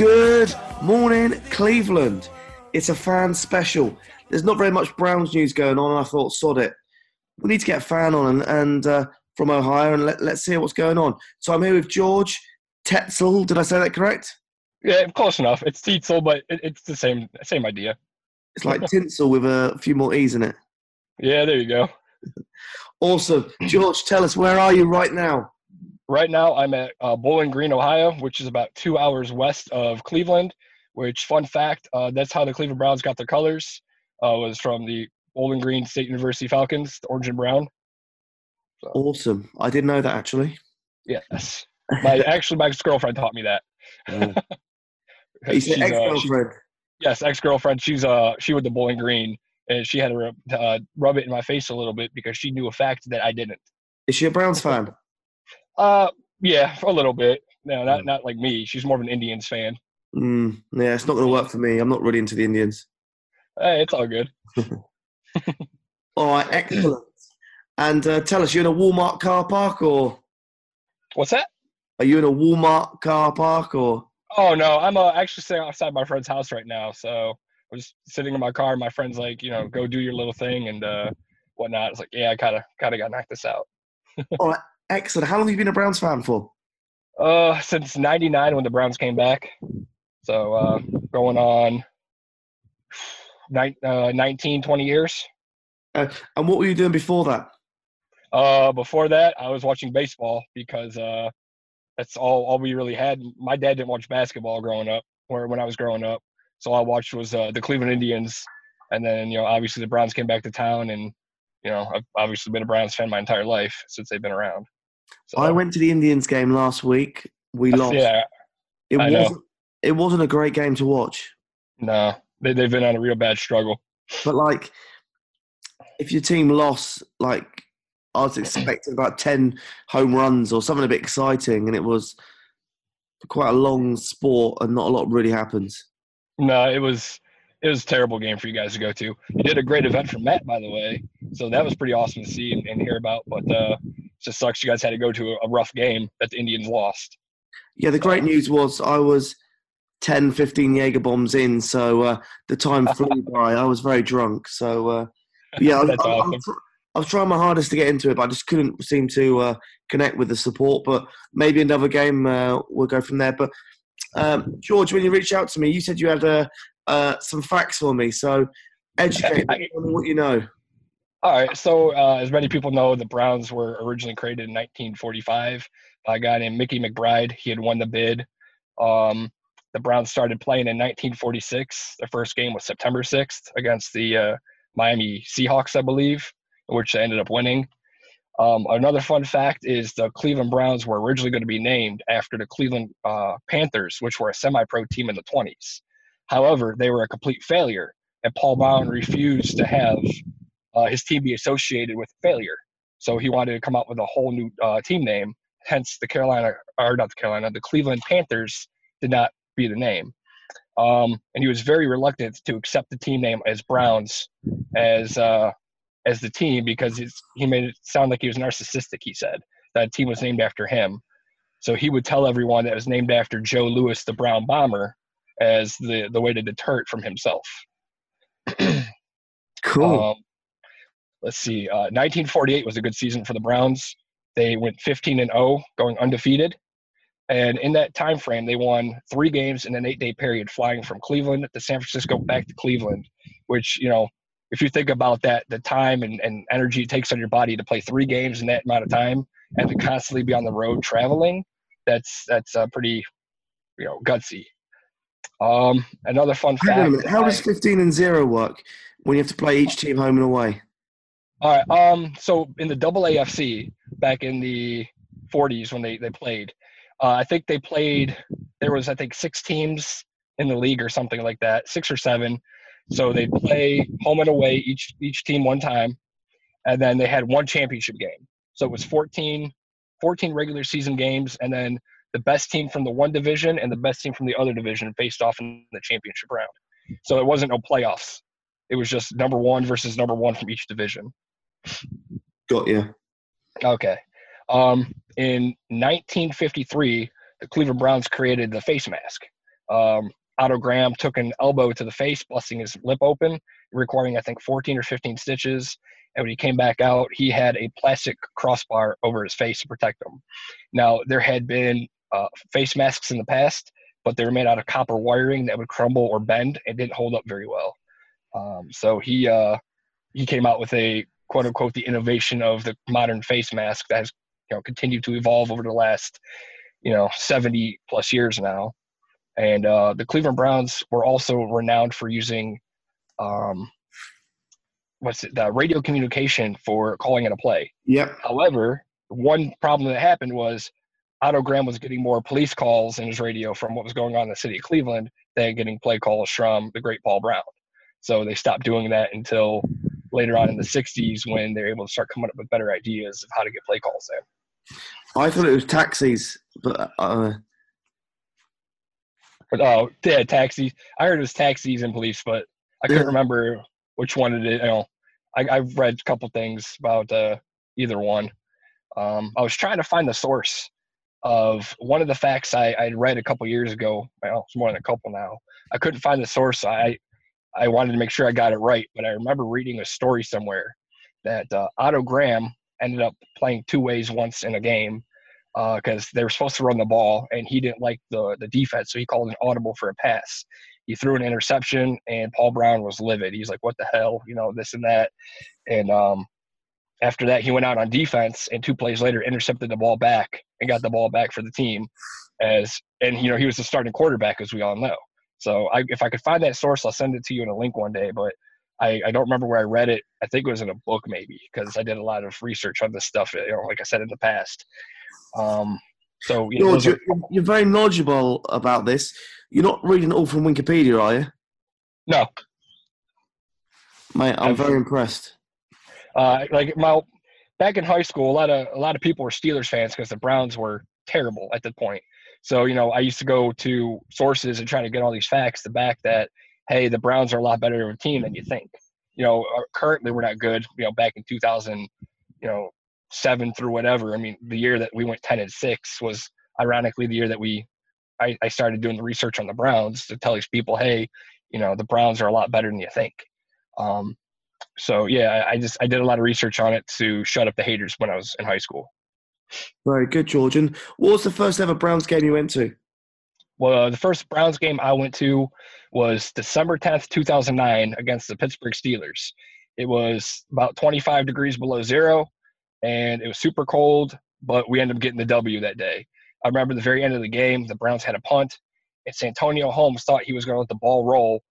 Good morning, Cleveland. It's a fan special. There's not very much Browns news going on, and I thought, sod it. We need to get a fan on and, and uh, from Ohio, and let, let's see what's going on. So I'm here with George Tetzel. Did I say that correct? Yeah, close enough. It's Teetzel, but it, it's the same same idea. It's like tinsel with a few more e's in it. Yeah, there you go. Awesome. George, tell us, where are you right now? Right now, I'm at uh, Bowling Green, Ohio, which is about two hours west of Cleveland. Which, fun fact, uh, that's how the Cleveland Browns got their colors. Uh, was from the Bowling Green State University Falcons, the orange and brown. Awesome. I didn't know that actually. Yes, my actually my ex girlfriend taught me that. He said She's, uh, ex-girlfriend. yes, ex girlfriend. She's uh she went to Bowling Green, and she had to rub, uh, rub it in my face a little bit because she knew a fact that I didn't. Is she a Browns fan? Uh, yeah, a little bit. No, not not like me. She's more of an Indians fan. Mm, yeah, it's not going to work for me. I'm not really into the Indians. Hey, it's all good. All right, excellent. And uh, tell us, you're in a Walmart car park or What's that? are you in a Walmart car park or? Oh no, I'm uh, actually sitting outside my friend's house right now. So I was sitting in my car. My friend's like, you know, go do your little thing and uh, whatnot. It's like, yeah, I kind of kind of got knocked this out. All right, excellent. How long have you been a Browns fan for? Uh, since '99 when the Browns came back. So uh, going on uh, 19, 20 years. Uh, and what were you doing before that? Uh, before that, I was watching baseball because uh, that's all all we really had. My dad didn't watch basketball growing up, or when I was growing up. So all I watched was uh, the Cleveland Indians, and then you know obviously the Browns came back to town, and you know I've obviously been a Browns fan my entire life since they've been around. So, I went to the Indians game last week. We lost. Yeah, it I wasn't. It wasn't a great game to watch. no, they they've been on a real bad struggle. But like, if your team lost, like I was expecting about ten home runs or something a bit exciting, and it was quite a long sport, and not a lot really happens. No, it was it was a terrible game for you guys to go to. You did a great event for Matt, by the way, so that was pretty awesome to see and, and hear about. But uh, it just sucks you guys had to go to a, a rough game that the Indians lost. Yeah, the great news was I was 10, 15 Jaeger bombs in, so uh, the time flew by. I was very drunk, so uh, yeah, I, I, awesome. I'm I was trying my hardest to get into it, but I just couldn't seem to uh, connect with the support. But maybe another game uh, we'll go from there. But um, George, when you reached out to me, you said you had uh, uh, some facts for me. So educate me, me what you know. All right, so uh, as many people know, the Browns were originally created in 1945 by a guy named Mickey McBride. He had won the bid. Um, the Browns started playing in 1946. Their first game was September 6th against the uh, Miami Seahawks, I believe, which they ended up winning. Um, another fun fact is the Cleveland Browns were originally going to be named after the Cleveland uh, Panthers, which were a semi-pro team in the 20s. However, they were a complete failure, and Paul Brown refused to have uh, his team be associated with failure. So he wanted to come up with a whole new uh, team name. Hence, the Carolina, or not the Carolina, the Cleveland Panthers did not be the name. Um, and he was very reluctant to accept the team name as Browns as uh, as the team because he made it sound like he was narcissistic. He said that team was named after him. So he would tell everyone that it was named after Joe Louis, the Brown bomber, as the the way to deter it from himself. Cool. Um, let's see. Uh, 1948 was a good season for the Browns. They went 15 and 0, going undefeated. And in that time frame, they won three games in an eight-day period, flying from Cleveland to San Francisco back to Cleveland. Which you know, if you think about that, the time and, and energy it takes on your body to play three games in that amount of time, and to constantly be on the road traveling, that's that's uh, pretty, you know, gutsy. Um, another fun Hang on a fact. How does 15 and 0 work when you have to play each team home and away? All right. Um. So in the Double AFC back in the 40s when they they played. Uh, I think they played. There was I think six teams in the league or something like that, six or seven. So they play home and away each each team one time, and then they had one championship game. So it was 14, 14 regular season games, and then the best team from the one division and the best team from the other division faced off in the championship round. So it wasn't no playoffs. It was just number one versus number one from each division. Got you. Okay. Um, in 1953, the Cleveland Browns created the face mask. Um, Otto Graham took an elbow to the face, busting his lip open, requiring, I think, 14 or 15 stitches. And when he came back out, he had a plastic crossbar over his face to protect him. Now, there had been uh, face masks in the past, but they were made out of copper wiring that would crumble or bend and didn't hold up very well. Um, so he uh, he came out with a quote unquote the innovation of the modern face mask that has you know continued to evolve over the last you know 70 plus years now. And uh, the Cleveland Browns were also renowned for using um, what's it, the radio communication for calling it a play. Yep. However, one problem that happened was Otto Graham was getting more police calls in his radio from what was going on in the city of Cleveland than getting play calls from the great Paul Brown. So they stopped doing that until later on in the 60s when they were able to start coming up with better ideas of how to get play calls there. I thought it was taxis, but uh, But oh, yeah, taxis. I heard it was taxis and police, but I couldn't Yeah. remember which one it is. You know, I, I've read a couple things about uh, either one. Um, I was trying to find the source of one of the facts I I read a couple years ago. Well, it's more than a couple now. I couldn't find the source. I I wanted to make sure I got it right, but I remember reading a story somewhere that uh, Otto Graham ended up playing two ways once in a game because they were supposed to run the ball and he didn't like the the defense, so he called an audible for a pass. He threw an interception and Paul Brown was livid. He's like, "What the hell?" You know, this and that. And um, after that, he went out on defense and two plays later intercepted the ball back and got the ball back for the team. As and you know he was the starting quarterback, as we all know. So I, if I could find that source, I'll send it to you in a link one day. But I, I don't remember where I read it. I think it was in a book maybe because I did a lot of research on this stuff. You know, like I said in the past. Um, so you know, George, those are- you're, you're very knowledgeable about this. You're not reading it all from Wikipedia, are you? no, Mate, I'm I've- very impressed. Uh, like my back in high school, a lot of a lot of people were Steelers fans because the Browns were terrible at that point. So you know, I used to go to sources and try to get all these facts to back that. Hey, the Browns are a lot better of a team than you think. You know, uh, currently we're not good. You know, back in 2000, you know, seven through whatever. I mean, the year that we went 10 and six was ironically the year that we I, I started doing the research on the Browns to tell these people, hey, you know, the Browns are a lot better than you think. Um, so yeah, I just I did a lot of research on it to shut up the haters when I was in high school. Very good, George. And what was the first ever Browns game you went to? Well, uh, the first Browns game I went to was December 10th, 2009, against the Pittsburgh Steelers. It was about 25 degrees below zero, and it was super cold, but we ended up getting the W that day. I remember the very end of the game, the Browns had a punt, and Santonio Holmes thought he was going to let the ball roll,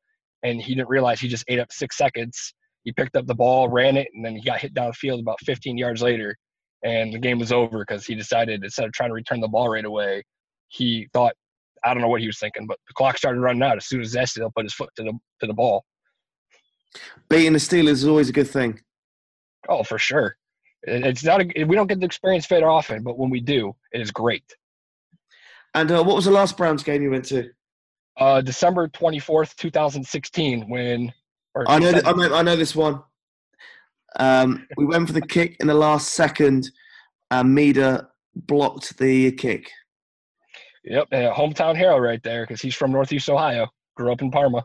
and he didn't realize he just ate up six seconds. He picked up the ball, ran it, and then he got hit downfield about 15 yards later, and the game was over because he decided instead of trying to return the ball right away, he thought I don't know what he was thinking, but the clock started running out as soon as Estill put his foot to the to the ball. Beating the Steelers is always a good thing. Oh, for sure. It's not a, we don't get to experience very often, but when we do, it is great. And uh, what was the last Browns game you went to? Uh, December twenty fourth, two thousand sixteen, when I know, th- I know, I know this one. Um, we went for the kick in the last second, and Meder blocked the kick. Yep, uh, hometown hero right there because he's from Northeast Ohio. Grew up in Parma.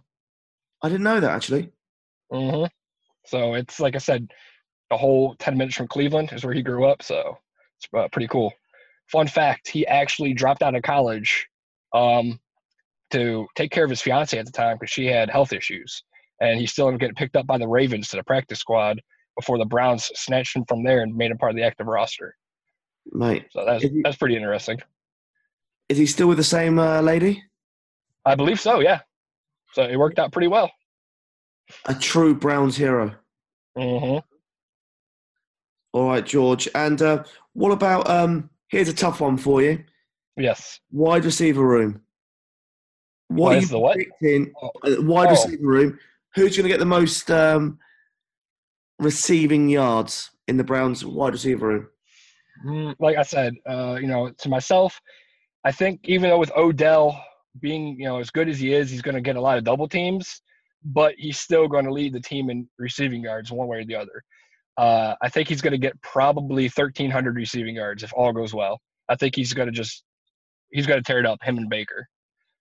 I didn't know that actually. hmm So it's like I said, a whole ten minutes from Cleveland is where he grew up. So it's uh, pretty cool. Fun fact: he actually dropped out of college um, to take care of his fiance at the time because she had health issues, and he still ended up getting picked up by the Ravens to the practice squad before the Browns snatched him from there and made him part of the active roster. Mate, So that's he- that's pretty interesting. is he still with the same uh, lady? I believe so. Yeah. So it worked out pretty well. A true Browns hero. hmm All right, George. And uh, what about um, Here's a tough one for you. Yes. Wide receiver room. What What are is you the what? predicting? Oh. uh, Wide Oh. receiver room. Who's going to get the most um, receiving yards in the Browns wide receiver room? Mm, like I said, uh, you know, to myself, I think even though with Odell being, you know, as good as he is, he's going to get a lot of double teams, but he's still going to lead the team in receiving yards one way or the other. Uh, I think he's going to get probably 1,300 receiving yards if all goes well. I think he's going to just he's going to tear it up, him and Baker.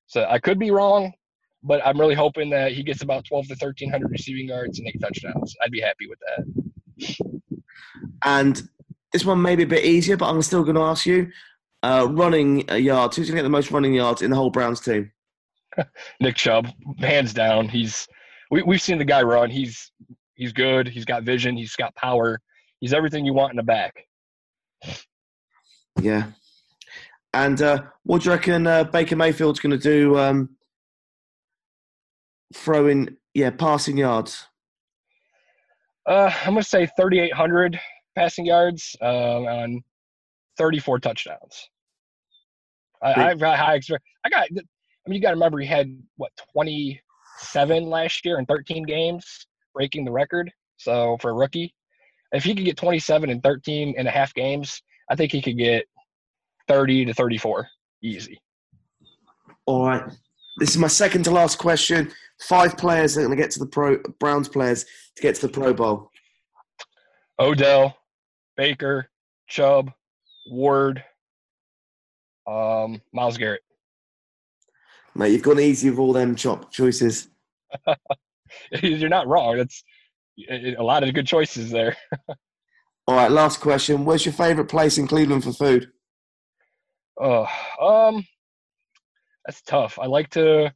So I could be wrong, but I'm really hoping that he gets about 12 to 1,300 receiving yards and eight touchdowns. I'd be happy with that. And this one may be a bit easier, but I'm still going to ask you. Uh, running yards. Who's going to get the most running yards in the whole Browns team? Nick Chubb, hands down. He's we we've seen the guy run. He's he's good. He's got vision. He's got power. He's everything you want in the back. Yeah. And uh, what do you reckon uh, Baker Mayfield's going to do um, throwing, yeah, passing yards? Uh, I'm gonna say 3,800 passing yards uh, on 34 touchdowns. I, I've got high expect. I got. I mean, you got to remember he had what 27 last year in 13 games, breaking the record. So for a rookie, if he could get 27 in 13 and a half games, I think he could get 30 to 34 easy. All right. This is my second to last question. Five players that are going to get to the pro Browns players to get to the Pro Bowl. Odell, Baker, Chubb, Ward, um, Myles Garrett. Mate, you've gone easy with all them chop choices. You're not wrong. That's a lot of good choices there. All right, last question. Where's your favorite place in Cleveland for food? Oh, um, that's tough. I like to.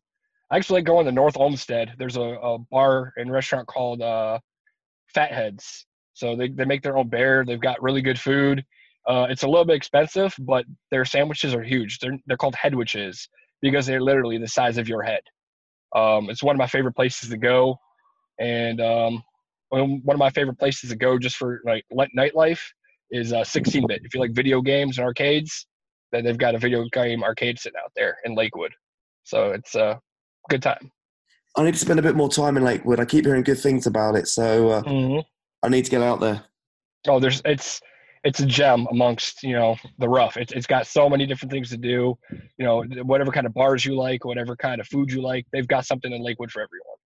I actually like going to North Olmsted. There's a, a bar and restaurant called uh, Fatheads. So they, they make their own beer. They've got really good food. Uh, it's a little bit expensive, but their sandwiches are huge. They're they're called headwiches because they're literally the size of your head. Um, it's one of my favorite places to go, and um, one of my favorite places to go just for like nightlife is uh, 16-bit. If you like video games and arcades, then they've got a video game arcade sitting out there in Lakewood. So it's a good time. I need to spend a bit more time in Lakewood. I keep hearing good things about it, so uh, I need to get out there. Oh, there's it's it's a gem amongst you know the rough. It's it's got so many different things to do. You know, whatever kind of bars you like, whatever kind of food you like, they've got something in Lakewood for everyone.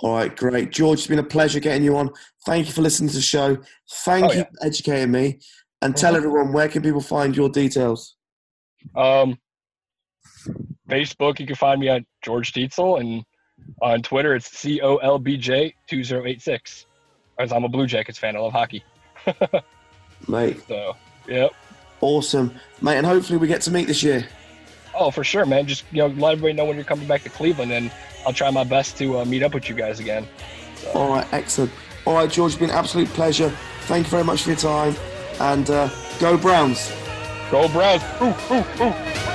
All right, great. George, it's been a pleasure getting you on. Thank you for listening to the show. Thank Oh, you yeah. for educating me. And tell Mhm. everyone where can people find your details? Um, Facebook, you can find me at George Teetzel, and on Twitter, it's C O L B J two zero eight six. As I'm a Blue Jackets fan, I love hockey. Mate, So, yep. awesome. Mate, and hopefully we get to meet this year. Oh, for sure, man. Just you know, let everybody know when you're coming back to Cleveland, and I'll try my best to uh, meet up with you guys again. All right, excellent. All right, George, it's been an absolute pleasure. Thank you very much for your time. And uh, go Browns. Go Browns! Ooh, ooh, ooh.